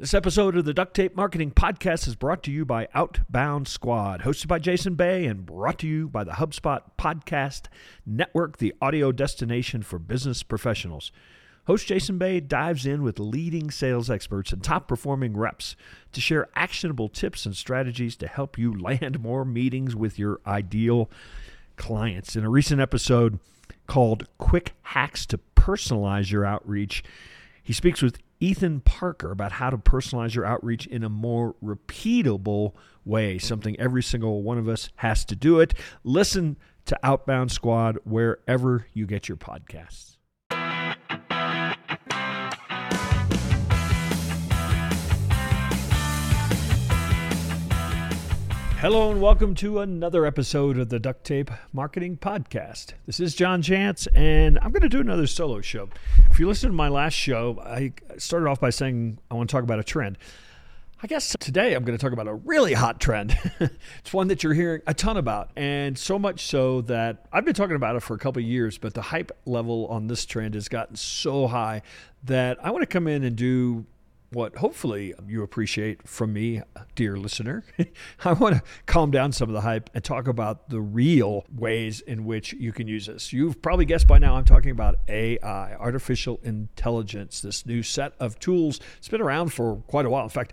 This episode of the Duct Tape Marketing Podcast is brought to you by Outbound Squad, hosted by Jason Bay and brought to you by the HubSpot Podcast Network, the audio destination for business professionals. Host Jason Bay dives in with leading sales experts and top performing reps to share actionable tips and strategies to help you land more meetings with your ideal clients. In a recent episode called Quick Hacks to Personalize Your Outreach, he speaks with Ethan Parker about how to personalize your outreach in a more repeatable way, something every single one of us has to do it. Listen to Outbound Squad wherever you get your podcasts. Hello and welcome to another episode of the Duct Tape Marketing Podcast. This is John Jantsch, and I'm going to do another solo show. If you listen to my last show, I started off by saying I want to talk about a trend. I guess today I'm going to talk about a really hot trend. it's one that you're hearing a ton about, and so much so that I've been talking about it for a couple years, but the hype level on this trend has gotten so high that I want to come in and do what hopefully you appreciate from me, dear listener. I want to calm down some of the hype and talk about the real ways in which you can use this. You've probably guessed by now I'm talking about AI, artificial intelligence, this new set of tools. It's been around for quite a while. In fact,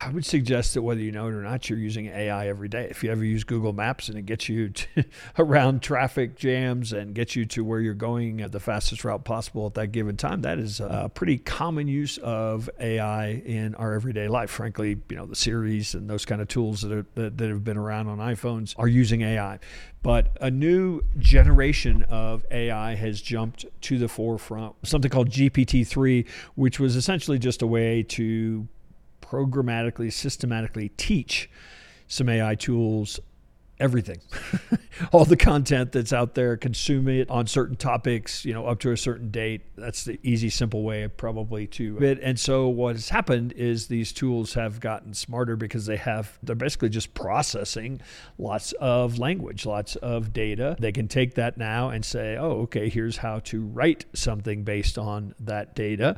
I would suggest that whether you know it or not, you're using AI every day. If you ever use Google Maps and it gets you around traffic jams and gets you to where you're going at the fastest route possible at that given time, that is a pretty common use of AI in our everyday life. Frankly, you know, the Siris and those kind of tools that, are, that, that have been around on iPhones are using AI. But a new generation of AI has jumped to the forefront, something called GPT 3, which was essentially just a way to programmatically, systematically teach some AI tools everything. All the content that's out there consume it on certain topics you know up to a certain date. That's the easy simple way probably to and so what has happened is these tools have gotten smarter because they have they're basically just processing lots of language lots of data. They can take that now and say oh okay here's how to write something based on that data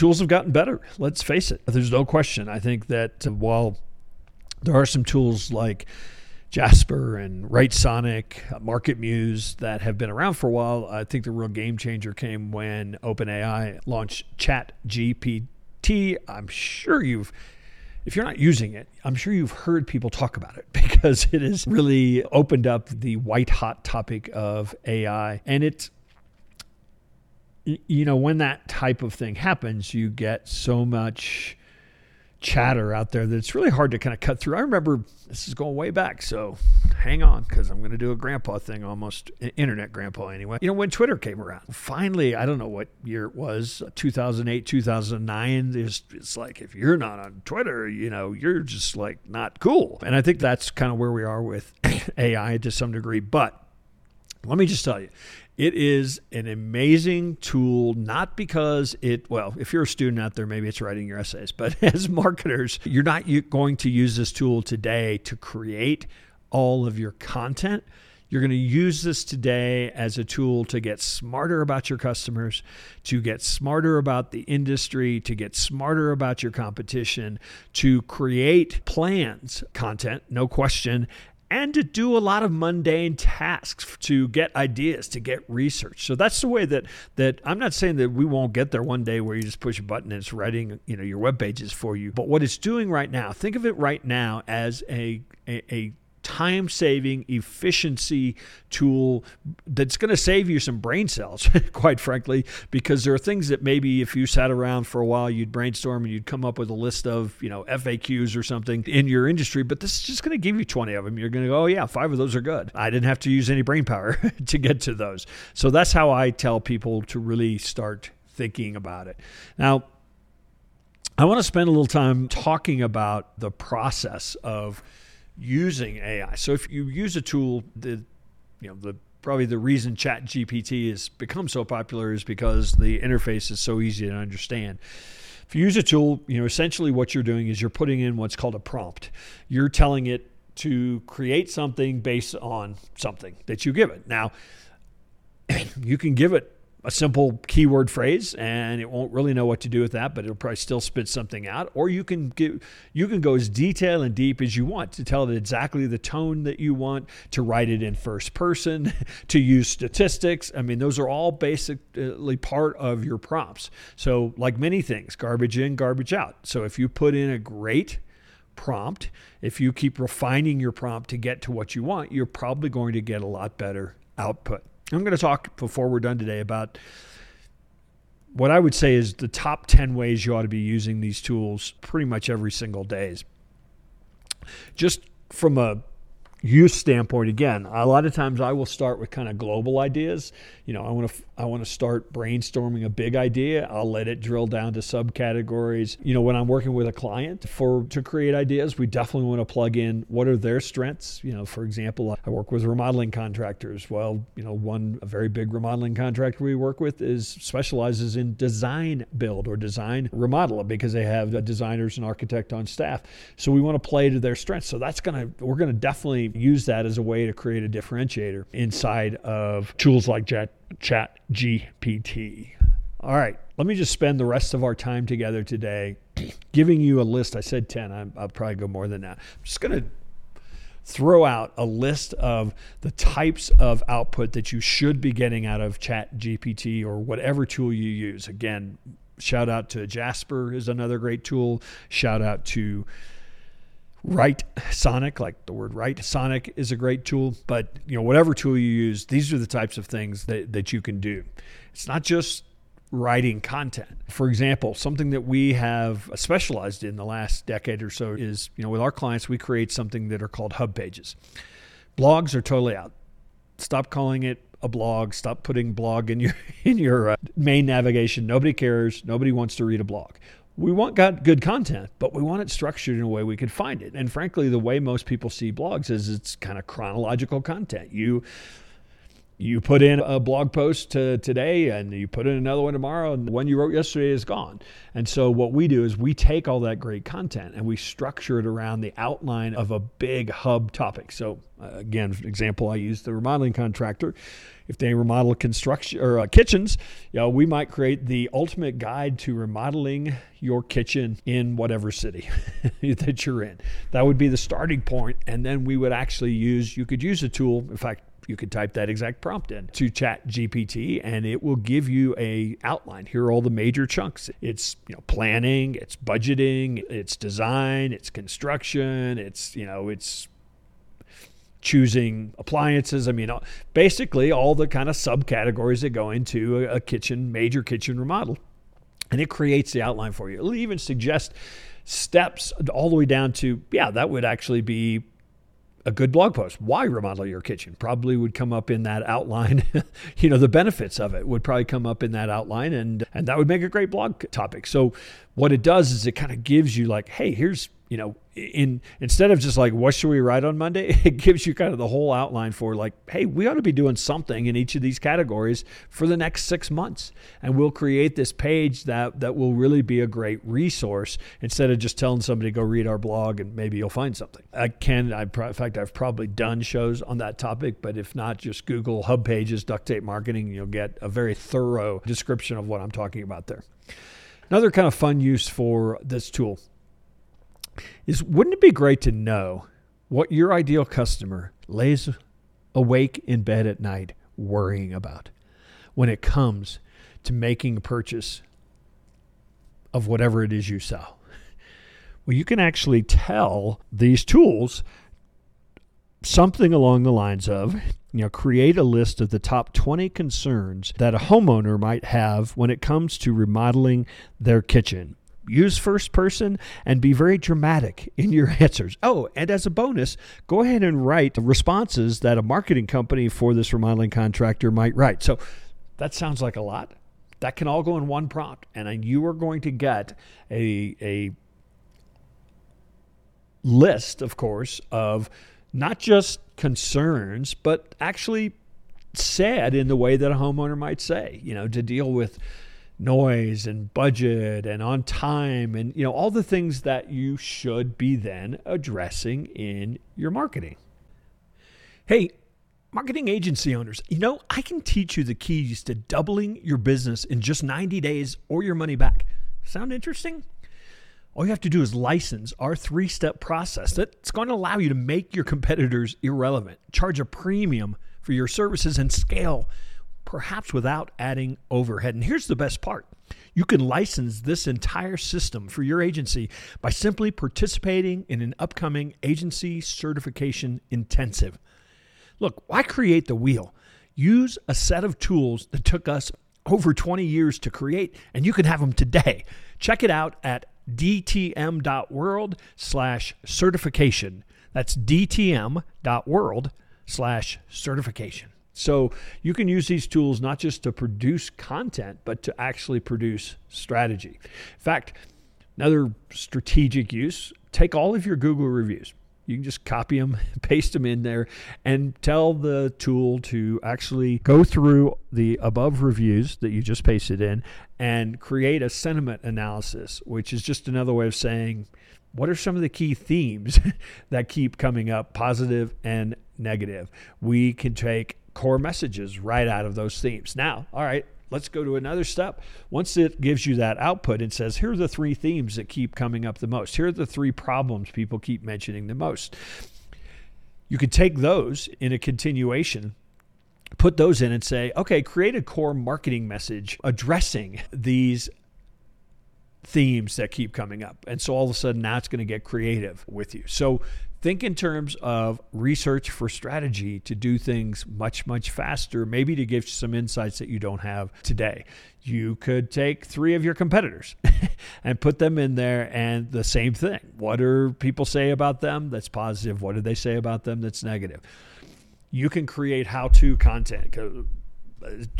tools have gotten better. Let's face it. There's no question. I think that while there are some tools like Jasper and WriteSonic, uh, MarketMuse that have been around for a while, I think the real game changer came when OpenAI launched ChatGPT. I'm sure you've if you're not using it, I'm sure you've heard people talk about it because it has really opened up the white hot topic of AI. And it's you know, when that type of thing happens, you get so much chatter out there that it's really hard to kind of cut through. I remember this is going way back, so hang on because I'm going to do a grandpa thing, almost internet grandpa anyway. You know, when Twitter came around, finally, I don't know what year it was, 2008, 2009. It's, it's like if you're not on Twitter, you know, you're just like not cool. And I think that's kind of where we are with AI to some degree. But let me just tell you, it is an amazing tool, not because it, well, if you're a student out there, maybe it's writing your essays, but as marketers, you're not going to use this tool today to create all of your content. You're going to use this today as a tool to get smarter about your customers, to get smarter about the industry, to get smarter about your competition, to create plans, content, no question, and to do a lot of mundane tasks to get ideas to get research. So that's the way that that i'm not saying that we won't get there one day where you just push a button and it's writing you know your web pages for you. But what it's doing right now think of it right now as a a, a time saving efficiency tool that's going to save you some brain cells, quite frankly, because there are things that maybe if you sat around for a while, you'd brainstorm and you'd come up with a list of, you know, FAQs or something in your industry, but this is just going to give you 20 of them. You're going to go, oh, yeah, five of those are good. I didn't have to use any brain power to get to those. So that's how I tell people to really start thinking about it. Now, I want to spend a little time talking about the process of using AI. So if you use a tool, the you know the probably the reason Chat GPT has become so popular is because the interface is so easy to understand. If you use a tool, you know essentially what you're doing is you're putting in what's called a prompt. You're telling it to create something based on something that you give it. Now, you can give it a simple keyword phrase and it won't really know what to do with that but it'll probably still spit something out. Or you can get you can go as detailed and deep as you want to tell it exactly the tone that you want to write it in first person to use statistics. I mean those are all basically part of your prompts. So like many things garbage in garbage out. So if you put in a great prompt if you keep refining your prompt to get to what you want you're probably going to get a lot better output I'm going to talk before we're done today about what I would say is the top 10 ways you ought to be using these tools pretty much every single day. Just from a use standpoint again a lot of times i will start with kind of global ideas you know i want to i want to start brainstorming a big idea. I'll let it drill down to subcategories. You know when i'm working with a client for to create ideas we definitely want to plug in what are their strengths. You know for example i work with remodeling contractors. Well you know one very big remodeling contractor we work with is specializes in design build or design remodel because they have designers and architect on staff. So we want to play to their strengths. So that's to we're to definitely use that as a way to create a differentiator inside of tools like Chat, Chat GPT. All right, let me just spend the rest of our time together today giving you a list. I said 10, i will probably go more than that. I'm just going to throw out a list of the types of output that you should be getting out of Chat GPT or whatever tool you use. Again, shout out to Jasper is another great tool. Shout out to Write Sonic, like the word Write Sonic is a great tool, but you know whatever tool you use, these are the types of things that, that you can do. It's not just writing content. For example, something that we have specialized in the last decade or so is, you know, with our clients, we create something that are called hub pages. Blogs are totally out. Stop calling it a blog. Stop putting blog in your in your uh, main navigation. Nobody cares. Nobody wants to read a blog we want got good content, but we want it structured in a way we could find it. And frankly, the way most people see blogs is it's kind of chronological content. You you put in a blog post to today and you put in another one tomorrow and the one you wrote yesterday is gone. And so what we do is we take all that great content and we structure it around the outline of a big hub topic. So uh, again for example i use the remodeling contractor. If they remodel construction or uh, kitchens you know we might create the ultimate guide to remodeling your kitchen in whatever city that you're in. That would be the starting point and then we would actually use you could use a tool in fact you could type that exact prompt in to chat gpt and it will give you a outline. Here are all the major chunks. It's you know planning it's budgeting it's design it's construction it's you know it's choosing appliances. I mean basically all the kind of subcategories that go into a, kitchen major kitchen remodel. And it creates the outline for you. It'll even suggest steps all the way down to yeah that would actually be a good blog post. Why remodel your kitchen? Probably would come up in that outline. you know, the benefits of it would probably come up in that outline and and that would make a great blog topic. So what it does is it kind of gives you like, hey, here's you know, in instead of just like what should we write on Monday, it gives you kind of the whole outline for like, hey, we ought to be doing something in each of these categories for the next six months, and we'll create this page that that will really be a great resource instead of just telling somebody go read our blog and maybe you'll find something. I can, I in fact, I've probably done shows on that topic, but if not, just Google hub pages duct tape marketing, you'll get a very thorough description of what I'm talking about there. Another kind of fun use for this tool is wouldn't it be great to know what your ideal customer lays awake in bed at night worrying about when it comes to making a purchase of whatever it is you sell? Well, you can actually tell these tools something along the lines of you know create a list of the top 20 concerns that a homeowner might have when it comes to remodeling their kitchen use first person and be very dramatic in your answers. Oh, and as a bonus, go ahead and write responses that a marketing company for this remodeling contractor might write. So that sounds like a lot. That can all go in one prompt, and you are going to get a, a list, of course, of not just concerns, but actually said in the way that a homeowner might say, you know, to deal with noise and budget and on time and you know all the things that you should be then addressing in your marketing. Hey, Marketing agency owners, you know, I can teach you the keys to doubling your business in just 90 days or your money back. Sound interesting? All you have to do is license our three step process that's going to allow you to make your competitors irrelevant, charge a premium for your services, and scale, perhaps without adding overhead. And here's the best part you can license this entire system for your agency by simply participating in an upcoming agency certification intensive. Look, why create the wheel? Use a set of tools that took us over 20 years to create, and you can have them today. Check it out at dtm.world slash certification. That's dtm.world slash certification. So you can use these tools not just to produce content, but to actually produce strategy. In fact, another strategic use take all of your Google reviews, you can just copy them, paste them in there, and tell the tool to actually go through the above reviews that you just pasted in and create a sentiment analysis, which is just another way of saying, what are some of the key themes that keep coming up, positive and negative? We can take core messages right out of those themes. Now, all right, let's go to another step. Once it gives you that output and says, here are the three themes that keep coming up the most, here are the three problems people keep mentioning the most. You could take those in a continuation put those in and say, okay, create a core marketing message addressing these themes that keep coming up. And so all of a sudden it's going to get creative with you. So think in terms of research for strategy to do things much, much faster, maybe to give some insights that you don't have today. You could take three of your competitors and put them in there, and the same thing. What do people say about them that's positive? What do they say about them that's negative? You can create how to content. Because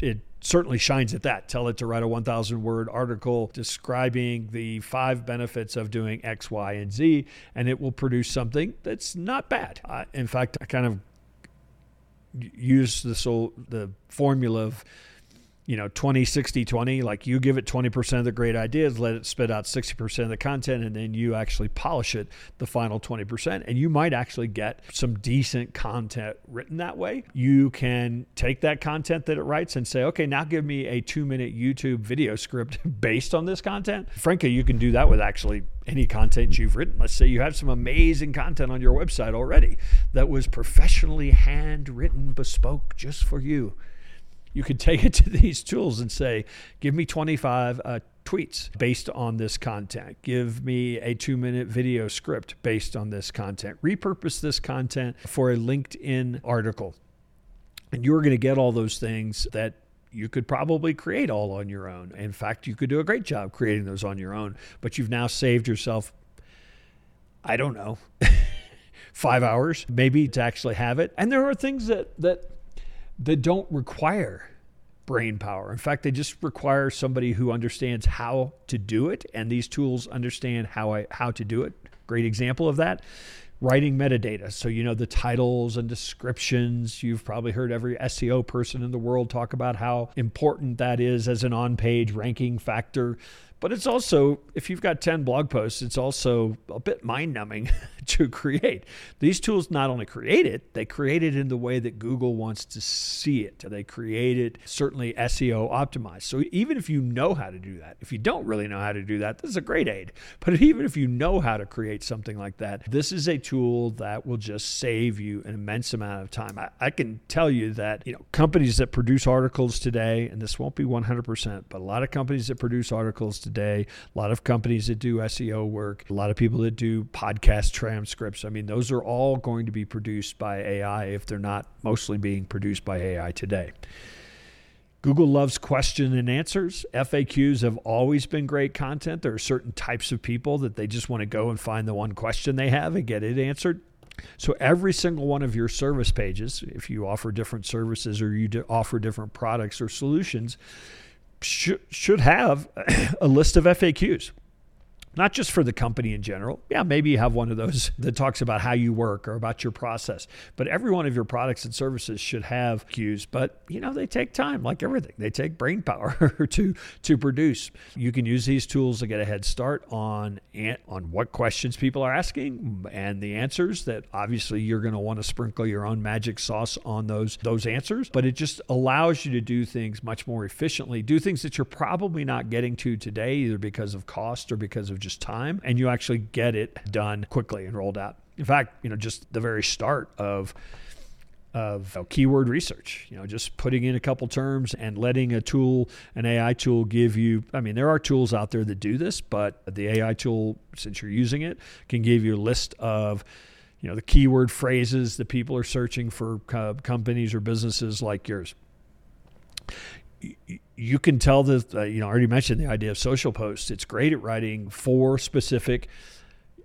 it certainly shines at that. Tell it to write a 1,000 word article describing the five benefits of doing X, Y, and Z, and it will produce something that's not bad. In fact, I kind of use the so the formula of you know 20 60 20 like you give it 20% of the great ideas let it spit out 60% of the content and then you actually polish it the final 20% and you might actually get some decent content written that way. You can take that content that it writes and say okay now give me a 2 minute YouTube video script based on this content. Frankly you can do that with actually any content you've written. Let's say you have some amazing content on your website already that was professionally handwritten bespoke just for you you could take it to these tools and say, give me 25 uh, tweets based on this content. Give me a two minute video script based on this content. Repurpose this content for a LinkedIn article. And you're going to get all those things that you could probably create all on your own. In fact, you could do a great job creating those on your own, but you've now saved yourself, I don't know, five hours maybe to actually have it. And there are things that, that that don't require brain power. In fact, they just require somebody who understands how to do it, and these tools understand how I, how to do it. Great example of that. Writing metadata. So, you know, the titles and descriptions. You've probably heard every SEO person in the world talk about how important that is as an on page ranking factor. But it's also, if you've got 10 blog posts, it's also a bit mind numbing to create. These tools not only create it, they create it in the way that Google wants to see it. They create it certainly SEO optimized. So even if you know how to do that, if you don't really know how to do that, this is a great aid. But even if you know how to create something like that, this is a tool that will just save you an immense amount of time. I, I can tell you that, you know, companies that produce articles today, and this won't be 100%, but a lot of companies that produce articles today today, a lot of companies that do SEO work, a lot of people that do podcast transcripts. I mean, those are all going to be produced by AI if they're not mostly being produced by AI today. Google loves question and answers. FAQs have always been great content. There are certain types of people that they just want to go and find the one question they have and get it answered. So every single one of your service pages, if you offer different services or you offer different products or solutions, should, have a list of FAQs. Not just for the company in general. Yeah, maybe you have one of those that talks about how you work or about your process, but every one of your products and services should have cues. But you know, they take time, like everything. They take brain power to to produce. You can use these tools to get a head start on on what questions people are asking and the answers. That obviously you're going to want to sprinkle your own magic sauce on those those answers, but it just allows you to do things much more efficiently. Do things that you're probably not getting to today, either because of cost or because of just time, and you actually get it done quickly and rolled out. In fact, you know, just the very start of of you know, keyword research. You know, just putting in a couple terms and letting a tool, an AI tool, give you. I mean, there are tools out there that do this, but the AI tool, since you're using it, can give you a list of you know the keyword phrases that people are searching for companies or businesses like yours you can tell that uh, you know I already mentioned the idea of social posts. It's great at writing for specific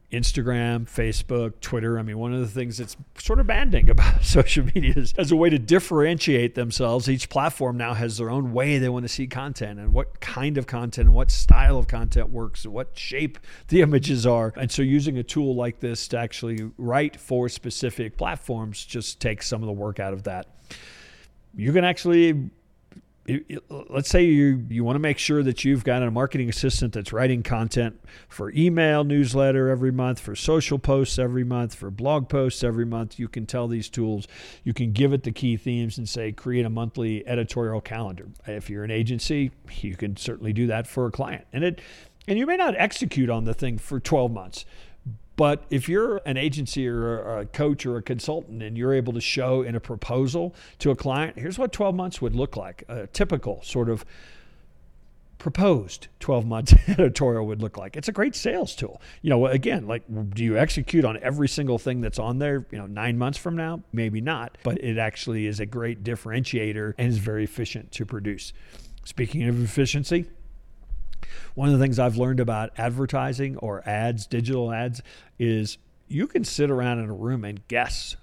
Instagram, Facebook, Twitter. I mean, one of the things that's sort of banding about social media is as a way to differentiate themselves. Each platform now has their own way they want to see content and what kind of content what style of content works what shape the images are. And so using a tool like this to actually write for specific platforms just takes some of the work out of that. You can actually let's say you you want to make sure that you've got a marketing assistant that's writing content for email newsletter every month for social posts every month for blog posts every month. You can tell these tools. You can give it the key themes and say create a monthly editorial calendar. If you're an agency you can certainly do that for a client. And it and you may not execute on the thing for 12 months but if you're an agency or a coach or a consultant and you're able to show in a proposal to a client, here's what 12 months would look like a typical sort of proposed 12 month editorial would look like. It's a great sales tool. You know, again, like do you execute on every single thing that's on there, you know, 9 months from now? Maybe not, but it actually is a great differentiator and is very efficient to produce. Speaking of efficiency, one of the things I've learned about advertising or ads, digital ads, is you can sit around in a room and guess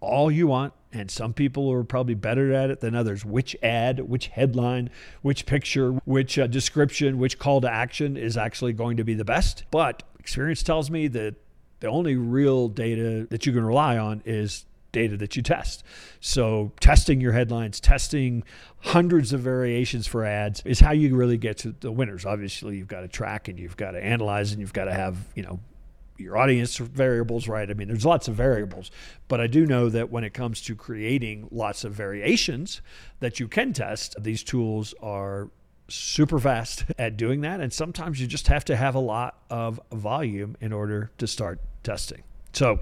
all you want. And some people are probably better at it than others. Which ad, which headline, which picture, which uh, description, which call to action is actually going to be the best. But experience tells me that the only real data that you can rely on is data that you test. So, testing your headlines, testing hundreds of variations for ads is how you really get to the winners. Obviously, you've got to track and you've got to analyze and you've got to have, you know, your audience variables right. I mean, there's lots of variables, but I do know that when it comes to creating lots of variations that you can test, these tools are super fast at doing that. And sometimes you just have to have a lot of volume in order to start testing. So,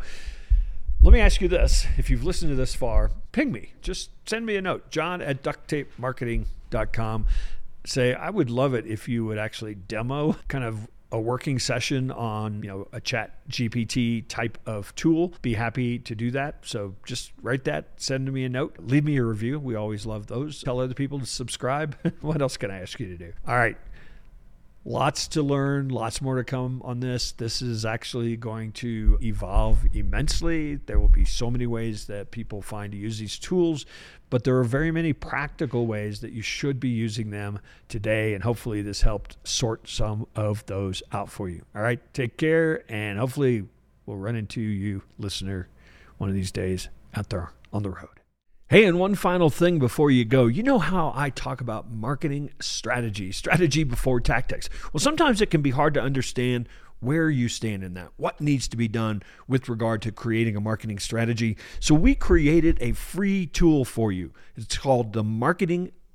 let me ask you this. If you've listened to this far, ping me. Just send me a note, john at ducttapemarketing.com. Say, I would love it if you would actually demo kind of a working session on you know a chat gpt type of tool. Be happy to do that. So just write that. Send me a note. Leave me a review. We always love those. Tell other people to subscribe. What else can i ask you to do? All right Lots to learn, lots more to come on this. This is actually going to evolve immensely. There will be so many ways that people find to use these tools, but there are very many practical ways that you should be using them today. And hopefully, this helped sort some of those out for you. All right, take care, and hopefully, we'll run into you, listener, one of these days out there on the road. Hey, and one final thing before you go. You know how I talk about marketing strategy, strategy before tactics. Well, sometimes it can be hard to understand where you stand in that, what needs to be done with regard to creating a marketing strategy. So, we created a free tool for you. It's called the Marketing